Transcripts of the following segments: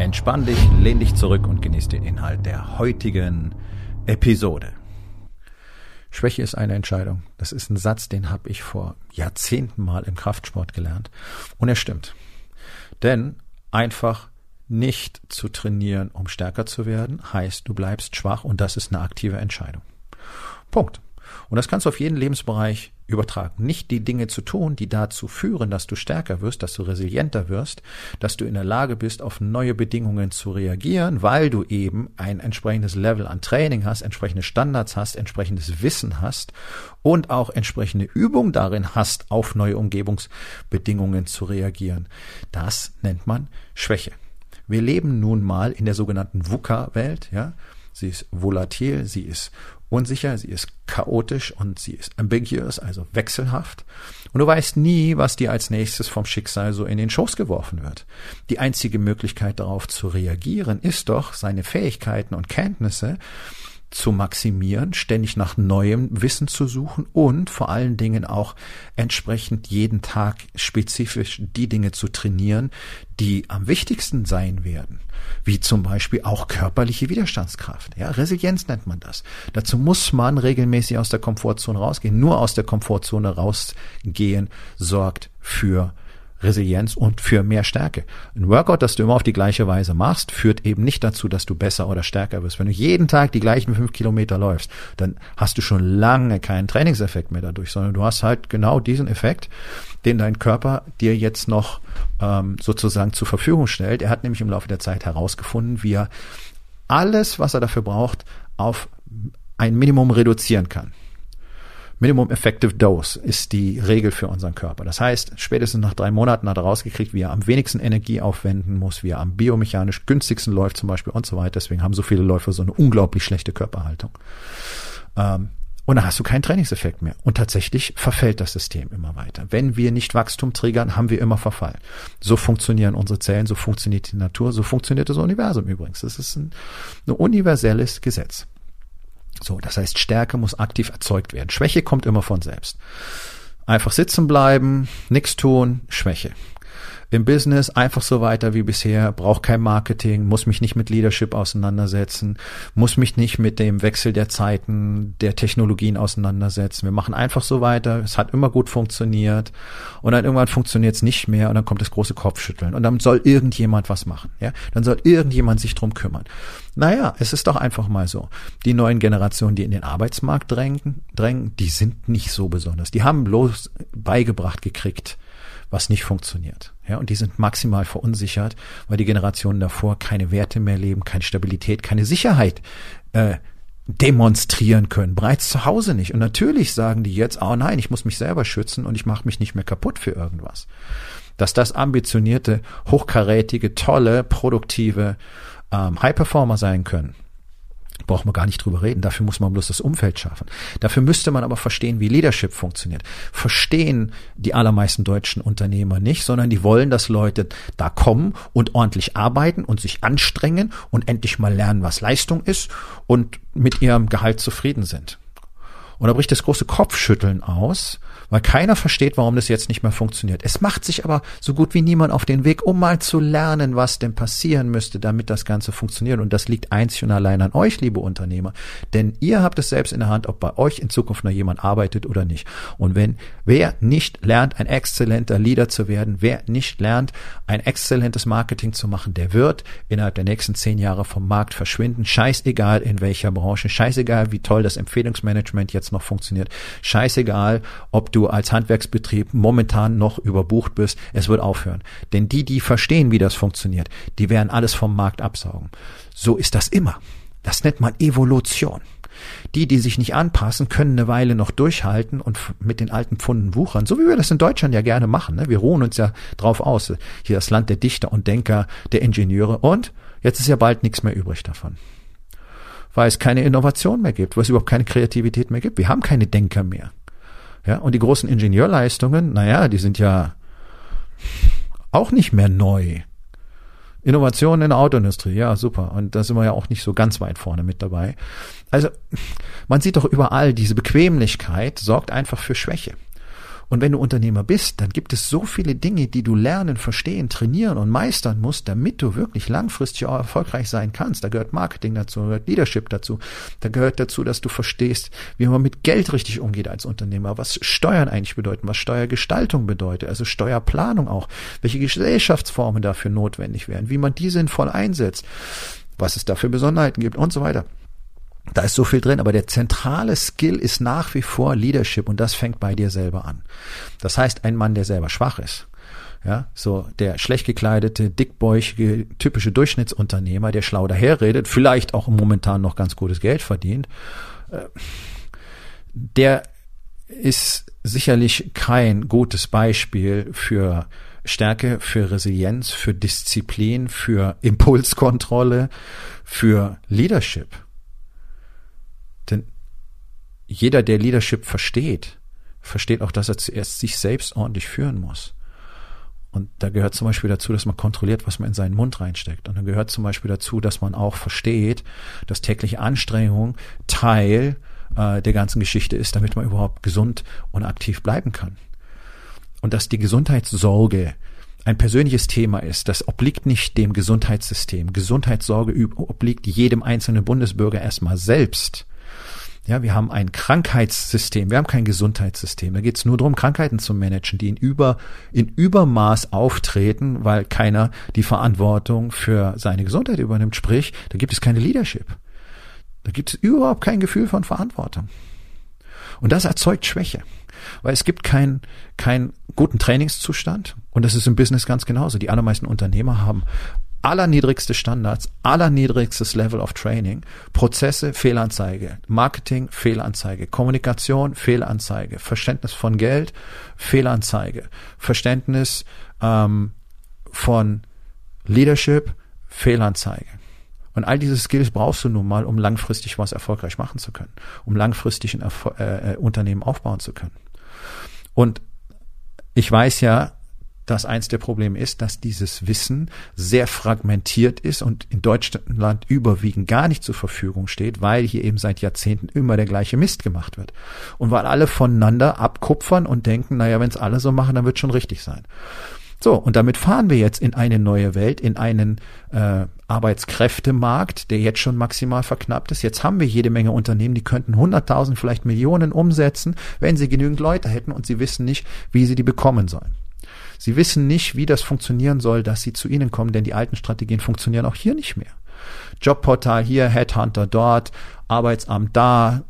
Entspann dich, lehn dich zurück und genieß den Inhalt der heutigen Episode. Schwäche ist eine Entscheidung. Das ist ein Satz, den habe ich vor Jahrzehnten mal im Kraftsport gelernt. Und er stimmt. Denn einfach nicht zu trainieren, um stärker zu werden, heißt, du bleibst schwach und das ist eine aktive Entscheidung. Punkt. Und das kannst du auf jeden Lebensbereich übertragen. Nicht die Dinge zu tun, die dazu führen, dass du stärker wirst, dass du resilienter wirst, dass du in der Lage bist, auf neue Bedingungen zu reagieren, weil du eben ein entsprechendes Level an Training hast, entsprechende Standards hast, entsprechendes Wissen hast und auch entsprechende Übung darin hast, auf neue Umgebungsbedingungen zu reagieren. Das nennt man Schwäche. Wir leben nun mal in der sogenannten VUCA-Welt, ja. Sie ist volatil, sie ist unsicher, sie ist chaotisch und sie ist ambiguous, also wechselhaft. Und du weißt nie, was dir als nächstes vom Schicksal so in den Schoß geworfen wird. Die einzige Möglichkeit darauf zu reagieren ist doch, seine Fähigkeiten und Kenntnisse zu maximieren, ständig nach neuem Wissen zu suchen und vor allen Dingen auch entsprechend jeden Tag spezifisch die Dinge zu trainieren, die am wichtigsten sein werden, wie zum Beispiel auch körperliche Widerstandskraft. Ja, Resilienz nennt man das. Dazu muss man regelmäßig aus der Komfortzone rausgehen. Nur aus der Komfortzone rausgehen sorgt für Resilienz und für mehr Stärke. Ein Workout, das du immer auf die gleiche Weise machst, führt eben nicht dazu, dass du besser oder stärker wirst. Wenn du jeden Tag die gleichen fünf Kilometer läufst, dann hast du schon lange keinen Trainingseffekt mehr dadurch, sondern du hast halt genau diesen Effekt, den dein Körper dir jetzt noch ähm, sozusagen zur Verfügung stellt. Er hat nämlich im Laufe der Zeit herausgefunden, wie er alles, was er dafür braucht, auf ein Minimum reduzieren kann. Minimum Effective Dose ist die Regel für unseren Körper. Das heißt, spätestens nach drei Monaten hat er rausgekriegt, wie er am wenigsten Energie aufwenden muss, wie er am biomechanisch günstigsten läuft zum Beispiel und so weiter. Deswegen haben so viele Läufer so eine unglaublich schlechte Körperhaltung. Ähm, und dann hast du keinen Trainingseffekt mehr. Und tatsächlich verfällt das System immer weiter. Wenn wir nicht Wachstum triggern, haben wir immer Verfall. So funktionieren unsere Zellen, so funktioniert die Natur, so funktioniert das Universum übrigens. Das ist ein, ein universelles Gesetz. So, das heißt, Stärke muss aktiv erzeugt werden. Schwäche kommt immer von selbst. Einfach sitzen bleiben, nichts tun, Schwäche im Business einfach so weiter wie bisher, brauche kein Marketing, muss mich nicht mit Leadership auseinandersetzen, muss mich nicht mit dem Wechsel der Zeiten, der Technologien auseinandersetzen. Wir machen einfach so weiter, es hat immer gut funktioniert und dann irgendwann funktioniert es nicht mehr und dann kommt das große Kopfschütteln und dann soll irgendjemand was machen, ja? Dann soll irgendjemand sich drum kümmern. Naja, es ist doch einfach mal so. Die neuen Generationen, die in den Arbeitsmarkt drängen, drängen, die sind nicht so besonders. Die haben bloß beigebracht gekriegt, was nicht funktioniert. Ja, und die sind maximal verunsichert, weil die Generationen davor keine Werte mehr leben, keine Stabilität, keine Sicherheit äh, demonstrieren können, bereits zu Hause nicht. Und natürlich sagen die jetzt, oh nein, ich muss mich selber schützen und ich mache mich nicht mehr kaputt für irgendwas. Dass das ambitionierte, hochkarätige, tolle, produktive ähm, High-Performer sein können, braucht man gar nicht drüber reden. Dafür muss man bloß das Umfeld schaffen. Dafür müsste man aber verstehen, wie Leadership funktioniert. Verstehen die allermeisten deutschen Unternehmer nicht, sondern die wollen, dass Leute da kommen und ordentlich arbeiten und sich anstrengen und endlich mal lernen, was Leistung ist und mit ihrem Gehalt zufrieden sind. Und da bricht das große Kopfschütteln aus, weil keiner versteht, warum das jetzt nicht mehr funktioniert. Es macht sich aber so gut wie niemand auf den Weg, um mal zu lernen, was denn passieren müsste, damit das Ganze funktioniert. Und das liegt einzig und allein an euch, liebe Unternehmer. Denn ihr habt es selbst in der Hand, ob bei euch in Zukunft noch jemand arbeitet oder nicht. Und wenn wer nicht lernt, ein exzellenter Leader zu werden, wer nicht lernt, ein exzellentes Marketing zu machen, der wird innerhalb der nächsten zehn Jahre vom Markt verschwinden. Scheißegal in welcher Branche, scheißegal wie toll das Empfehlungsmanagement jetzt noch funktioniert, scheißegal ob du du als Handwerksbetrieb momentan noch überbucht bist, es wird aufhören. Denn die, die verstehen, wie das funktioniert, die werden alles vom Markt absaugen. So ist das immer. Das nennt man Evolution. Die, die sich nicht anpassen, können eine Weile noch durchhalten und mit den alten Pfunden wuchern, so wie wir das in Deutschland ja gerne machen. Ne? Wir ruhen uns ja drauf aus. Hier das Land der Dichter und Denker, der Ingenieure und jetzt ist ja bald nichts mehr übrig davon. Weil es keine Innovation mehr gibt, weil es überhaupt keine Kreativität mehr gibt. Wir haben keine Denker mehr. Ja, und die großen Ingenieurleistungen, naja, die sind ja auch nicht mehr neu. Innovation in der Autoindustrie, ja, super. Und da sind wir ja auch nicht so ganz weit vorne mit dabei. Also, man sieht doch überall, diese Bequemlichkeit sorgt einfach für Schwäche. Und wenn du Unternehmer bist, dann gibt es so viele Dinge, die du lernen, verstehen, trainieren und meistern musst, damit du wirklich langfristig auch erfolgreich sein kannst. Da gehört Marketing dazu, da gehört Leadership dazu. Da gehört dazu, dass du verstehst, wie man mit Geld richtig umgeht als Unternehmer, was Steuern eigentlich bedeuten, was Steuergestaltung bedeutet, also Steuerplanung auch, welche Gesellschaftsformen dafür notwendig wären, wie man die sinnvoll einsetzt, was es da für Besonderheiten gibt und so weiter. Da ist so viel drin, aber der zentrale Skill ist nach wie vor Leadership und das fängt bei dir selber an. Das heißt, ein Mann, der selber schwach ist, ja, so der schlecht gekleidete, dickbäuchige, typische Durchschnittsunternehmer, der schlau daherredet, vielleicht auch momentan noch ganz gutes Geld verdient, äh, der ist sicherlich kein gutes Beispiel für Stärke, für Resilienz, für Disziplin, für Impulskontrolle, für Leadership. Jeder, der Leadership versteht, versteht auch, dass er zuerst sich selbst ordentlich führen muss. Und da gehört zum Beispiel dazu, dass man kontrolliert, was man in seinen Mund reinsteckt. Und dann gehört zum Beispiel dazu, dass man auch versteht, dass tägliche Anstrengung Teil äh, der ganzen Geschichte ist, damit man überhaupt gesund und aktiv bleiben kann. Und dass die Gesundheitssorge ein persönliches Thema ist, das obliegt nicht dem Gesundheitssystem. Gesundheitssorge obliegt jedem einzelnen Bundesbürger erstmal selbst. Ja, wir haben ein Krankheitssystem, wir haben kein Gesundheitssystem. Da geht es nur darum, Krankheiten zu managen, die in, über, in Übermaß auftreten, weil keiner die Verantwortung für seine Gesundheit übernimmt. Sprich, da gibt es keine Leadership. Da gibt es überhaupt kein Gefühl von Verantwortung. Und das erzeugt Schwäche. Weil es gibt keinen keinen guten Trainingszustand und das ist im Business ganz genauso. Die allermeisten Unternehmer haben allerniedrigste Standards, allerniedrigstes Level of Training, Prozesse, Fehlanzeige, Marketing, Fehlanzeige, Kommunikation, Fehlanzeige, Verständnis von Geld, Fehlanzeige, Verständnis ähm, von Leadership, Fehlanzeige. Und all diese Skills brauchst du nun mal, um langfristig was erfolgreich machen zu können, um langfristig ein Erfol äh, äh Unternehmen aufbauen zu können. Und ich weiß ja, dass eins der Probleme ist, dass dieses Wissen sehr fragmentiert ist und in Deutschland überwiegend gar nicht zur Verfügung steht, weil hier eben seit Jahrzehnten immer der gleiche Mist gemacht wird. Und weil alle voneinander abkupfern und denken, naja, wenn es alle so machen, dann wird schon richtig sein. So, und damit fahren wir jetzt in eine neue Welt, in einen äh, Arbeitskräftemarkt, der jetzt schon maximal verknappt ist. Jetzt haben wir jede Menge Unternehmen, die könnten 100.000, vielleicht Millionen umsetzen, wenn sie genügend Leute hätten und sie wissen nicht, wie sie die bekommen sollen. Sie wissen nicht, wie das funktionieren soll, dass sie zu ihnen kommen, denn die alten Strategien funktionieren auch hier nicht mehr. Jobportal hier, Headhunter dort, Arbeitsamt da,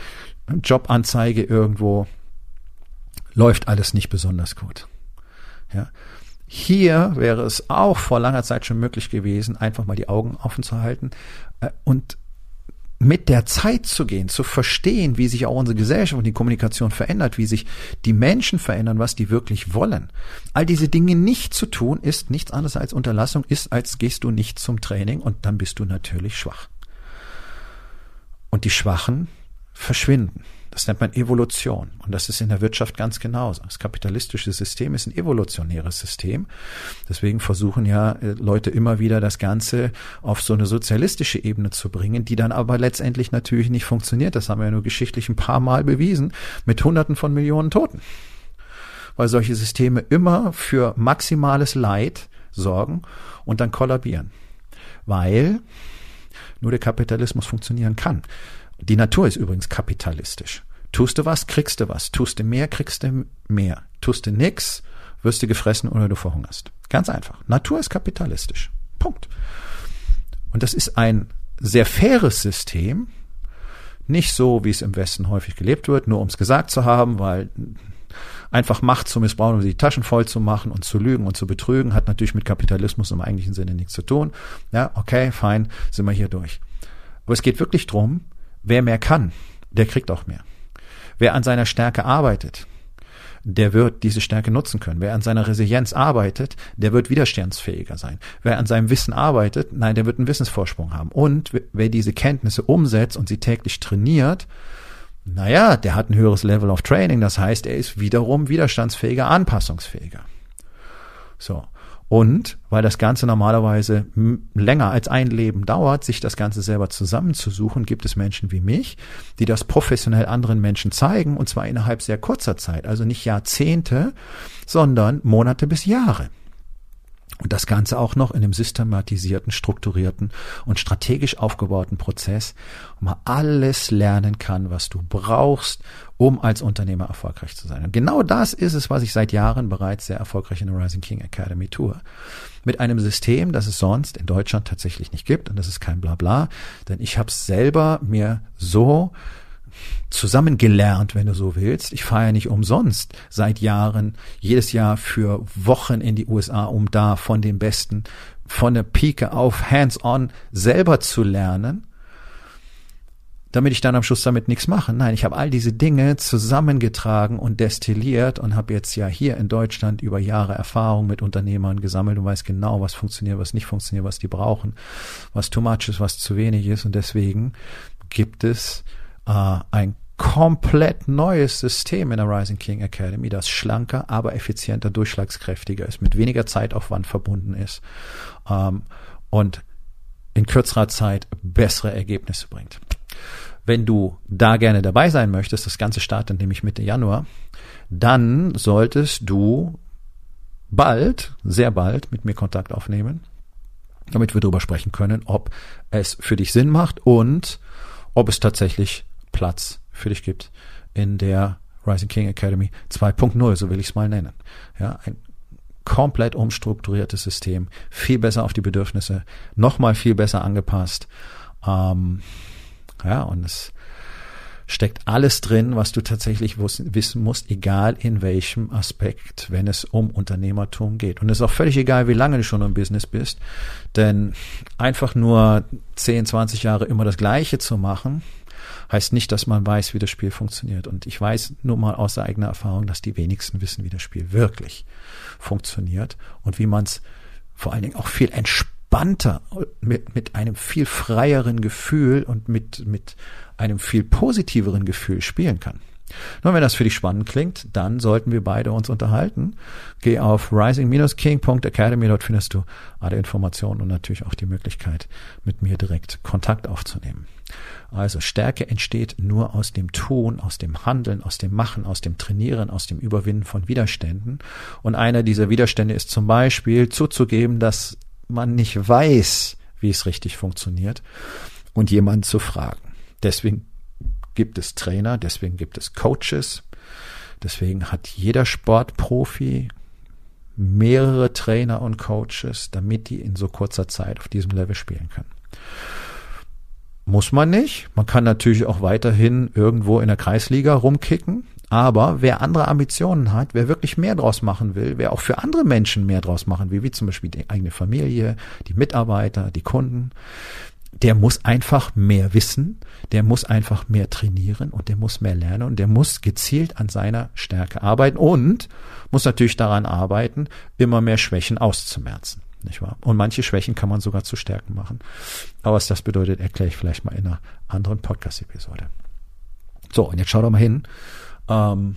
Jobanzeige irgendwo. Läuft alles nicht besonders gut. Ja. Hier wäre es auch vor langer Zeit schon möglich gewesen, einfach mal die Augen offen zu halten äh, und mit der Zeit zu gehen, zu verstehen, wie sich auch unsere Gesellschaft und die Kommunikation verändert, wie sich die Menschen verändern, was die wirklich wollen. All diese Dinge nicht zu tun, ist nichts anderes als Unterlassung, ist als gehst du nicht zum Training und dann bist du natürlich schwach. Und die Schwachen verschwinden. Das nennt man Evolution. Und das ist in der Wirtschaft ganz genauso. Das kapitalistische System ist ein evolutionäres System. Deswegen versuchen ja äh, Leute immer wieder das Ganze auf so eine sozialistische Ebene zu bringen, die dann aber letztendlich natürlich nicht funktioniert. Das haben wir ja nur geschichtlich ein paar Mal bewiesen mit Hunderten von Millionen Toten. Weil solche Systeme immer für maximales Leid sorgen und dann kollabieren. Weil nur der Kapitalismus funktionieren kann. Die Natur ist übrigens kapitalistisch. Tust du was, kriegst du was. Tust du mehr, kriegst du mehr. Tust du nix, wirst du gefressen oder du verhungerst. Ganz einfach. Natur ist kapitalistisch. Punkt. Und das ist ein sehr faires System. Nicht so, wie es im Westen häufig gelebt wird, nur um es gesagt zu haben, weil einfach Macht zu missbrauchen, um die Taschen voll zu machen und zu lügen und zu betrügen, hat natürlich mit Kapitalismus im eigentlichen Sinne nichts zu tun. Ja, okay, fein, sind wir hier durch. Aber es geht wirklich drum, wer mehr kann, der kriegt auch mehr. Wer an seiner Stärke arbeitet, der wird diese Stärke nutzen können. Wer an seiner Resilienz arbeitet, der wird widerstandsfähiger sein. Wer an seinem Wissen arbeitet, nein, der wird einen Wissensvorsprung haben. Und wer diese Kenntnisse umsetzt und sie täglich trainiert, naja, der hat ein höheres Level of Training. Das heißt, er ist wiederum widerstandsfähiger, anpassungsfähiger. So. Und weil das Ganze normalerweise länger als ein Leben dauert, sich das Ganze selber zusammenzusuchen, gibt es Menschen wie mich, die das professionell anderen Menschen zeigen, und zwar innerhalb sehr kurzer Zeit, also nicht Jahrzehnte, sondern Monate bis Jahre. Und das Ganze auch noch in einem systematisierten, strukturierten und strategisch aufgebauten Prozess, wo man alles lernen kann, was du brauchst, um als Unternehmer erfolgreich zu sein. Und genau das ist es, was ich seit Jahren bereits sehr erfolgreich in der Rising King Academy tue. Mit einem System, das es sonst in Deutschland tatsächlich nicht gibt. Und das ist kein Blabla, denn ich habe es selber mir so zusammengelernt, wenn du so willst. Ich fahre ja nicht umsonst seit Jahren jedes Jahr für Wochen in die USA, um da von den Besten von der Pike auf hands-on selber zu lernen, damit ich dann am Schluss damit nichts mache. Nein, ich habe all diese Dinge zusammengetragen und destilliert und habe jetzt ja hier in Deutschland über Jahre Erfahrung mit Unternehmern gesammelt und weiß genau, was funktioniert, was nicht funktioniert, was die brauchen, was too much ist, was zu wenig ist und deswegen gibt es äh, ein komplett neues System in der Rising King Academy, das schlanker, aber effizienter, durchschlagskräftiger ist, mit weniger Zeitaufwand verbunden ist ähm, und in kürzerer Zeit bessere Ergebnisse bringt. Wenn du da gerne dabei sein möchtest, das Ganze startet nämlich Mitte Januar, dann solltest du bald, sehr bald mit mir Kontakt aufnehmen, damit wir darüber sprechen können, ob es für dich Sinn macht und ob es tatsächlich Platz für dich gibt in der Rising King Academy 2.0, so will ich es mal nennen. Ja, ein komplett umstrukturiertes System, viel besser auf die Bedürfnisse, nochmal viel besser angepasst. Ähm, ja, und es steckt alles drin, was du tatsächlich wissen musst, egal in welchem Aspekt, wenn es um Unternehmertum geht. Und es ist auch völlig egal, wie lange du schon im Business bist, denn einfach nur 10, 20 Jahre immer das Gleiche zu machen, heißt nicht, dass man weiß, wie das Spiel funktioniert. Und ich weiß nur mal aus eigener Erfahrung, dass die wenigsten wissen, wie das Spiel wirklich funktioniert und wie man es vor allen Dingen auch viel entspannter mit, mit einem viel freieren Gefühl und mit, mit einem viel positiveren Gefühl spielen kann. Nun, wenn das für dich spannend klingt, dann sollten wir beide uns unterhalten. Geh auf rising-king.academy, dort findest du alle Informationen und natürlich auch die Möglichkeit, mit mir direkt Kontakt aufzunehmen. Also Stärke entsteht nur aus dem Tun, aus dem Handeln, aus dem Machen, aus dem Trainieren, aus dem Überwinden von Widerständen. Und einer dieser Widerstände ist zum Beispiel zuzugeben, dass man nicht weiß, wie es richtig funktioniert und jemanden zu fragen. Deswegen gibt es Trainer, deswegen gibt es Coaches, deswegen hat jeder Sportprofi mehrere Trainer und Coaches, damit die in so kurzer Zeit auf diesem Level spielen können. Muss man nicht. Man kann natürlich auch weiterhin irgendwo in der Kreisliga rumkicken. Aber wer andere Ambitionen hat, wer wirklich mehr draus machen will, wer auch für andere Menschen mehr draus machen will, wie zum Beispiel die eigene Familie, die Mitarbeiter, die Kunden, der muss einfach mehr wissen, der muss einfach mehr trainieren und der muss mehr lernen und der muss gezielt an seiner Stärke arbeiten und muss natürlich daran arbeiten, immer mehr Schwächen auszumerzen nicht wahr? Und manche Schwächen kann man sogar zu Stärken machen. Aber was das bedeutet, erkläre ich vielleicht mal in einer anderen Podcast-Episode. So, und jetzt schau doch mal hin. Ähm,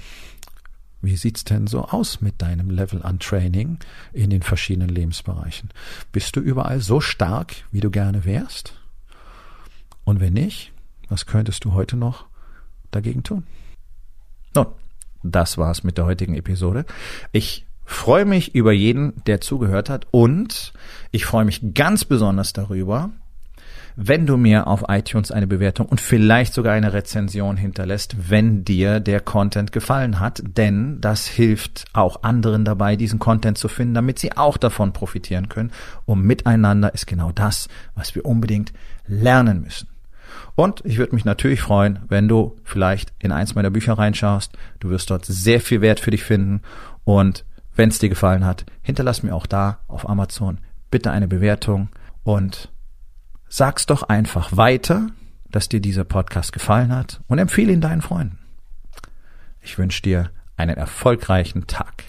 wie sieht's denn so aus mit deinem Level an Training in den verschiedenen Lebensbereichen? Bist du überall so stark, wie du gerne wärst? Und wenn nicht, was könntest du heute noch dagegen tun? Nun, das war's mit der heutigen Episode. Ich freue mich über jeden, der zugehört hat und ich freue mich ganz besonders darüber, wenn du mir auf iTunes eine Bewertung und vielleicht sogar eine Rezension hinterlässt, wenn dir der Content gefallen hat, denn das hilft auch anderen dabei, diesen Content zu finden, damit sie auch davon profitieren können. Und miteinander ist genau das, was wir unbedingt lernen müssen. Und ich würde mich natürlich freuen, wenn du vielleicht in eins meiner Bücher reinschaust. Du wirst dort sehr viel Wert für dich finden und wenn es dir gefallen hat, hinterlass mir auch da auf Amazon bitte eine Bewertung und sag's doch einfach weiter dass dir dieser Podcast gefallen hat und empfehle ihn deinen Freunden. Ich wünsche dir einen erfolgreichen Tag.